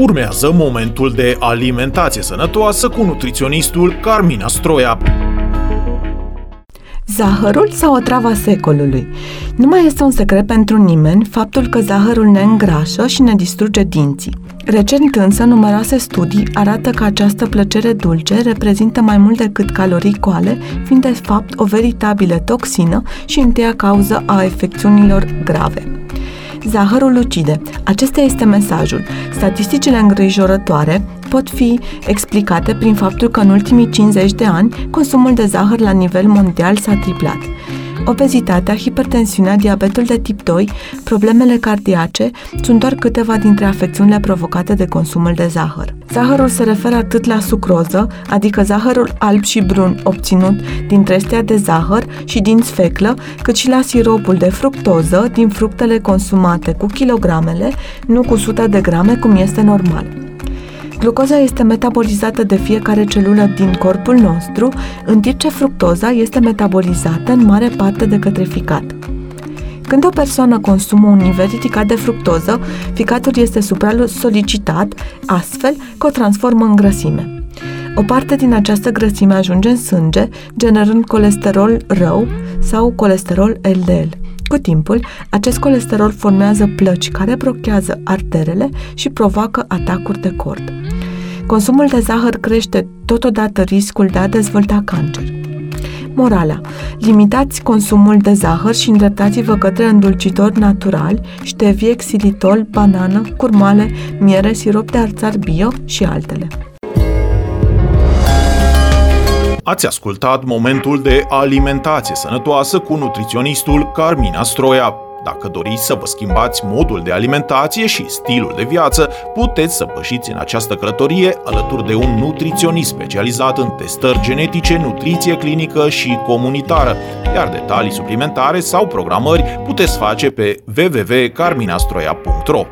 Urmează momentul de alimentație sănătoasă cu nutriționistul Carmina Stroia. Zahărul sau o travă secolului? Nu mai este un secret pentru nimeni faptul că zahărul ne îngrașă și ne distruge dinții. Recent însă, numeroase studii arată că această plăcere dulce reprezintă mai mult decât calorii coale, fiind de fapt o veritabilă toxină și întâia cauză a efecțiunilor grave. Zahărul ucide. Acesta este mesajul. Statisticile îngrijorătoare pot fi explicate prin faptul că în ultimii 50 de ani consumul de zahăr la nivel mondial s-a triplat obezitatea, hipertensiunea, diabetul de tip 2, problemele cardiace sunt doar câteva dintre afecțiunile provocate de consumul de zahăr. Zahărul se referă atât la sucroză, adică zahărul alb și brun obținut din trestea de zahăr și din sfeclă, cât și la siropul de fructoză din fructele consumate cu kilogramele, nu cu sute de grame cum este normal. Glucoza este metabolizată de fiecare celulă din corpul nostru, în timp ce fructoza este metabolizată în mare parte de către ficat. Când o persoană consumă un nivel ridicat de fructoză, ficatul este supra-solicitat, astfel că o transformă în grăsime. O parte din această grăsime ajunge în sânge, generând colesterol rău sau colesterol LDL. Cu timpul, acest colesterol formează plăci care blochează arterele și provoacă atacuri de cord. Consumul de zahăr crește totodată riscul de a dezvolta cancer. Morala. Limitați consumul de zahăr și îndreptați-vă către îndulcitori naturali, ștevie, xilitol, banană, curmale, miere, sirop de arțar bio și altele. Ați ascultat momentul de alimentație sănătoasă cu nutriționistul Carmina Stroia. Dacă doriți să vă schimbați modul de alimentație și stilul de viață, puteți să pășiți în această călătorie alături de un nutriționist specializat în testări genetice, nutriție clinică și comunitară, iar detalii suplimentare sau programări puteți face pe www.carminastroia.ro.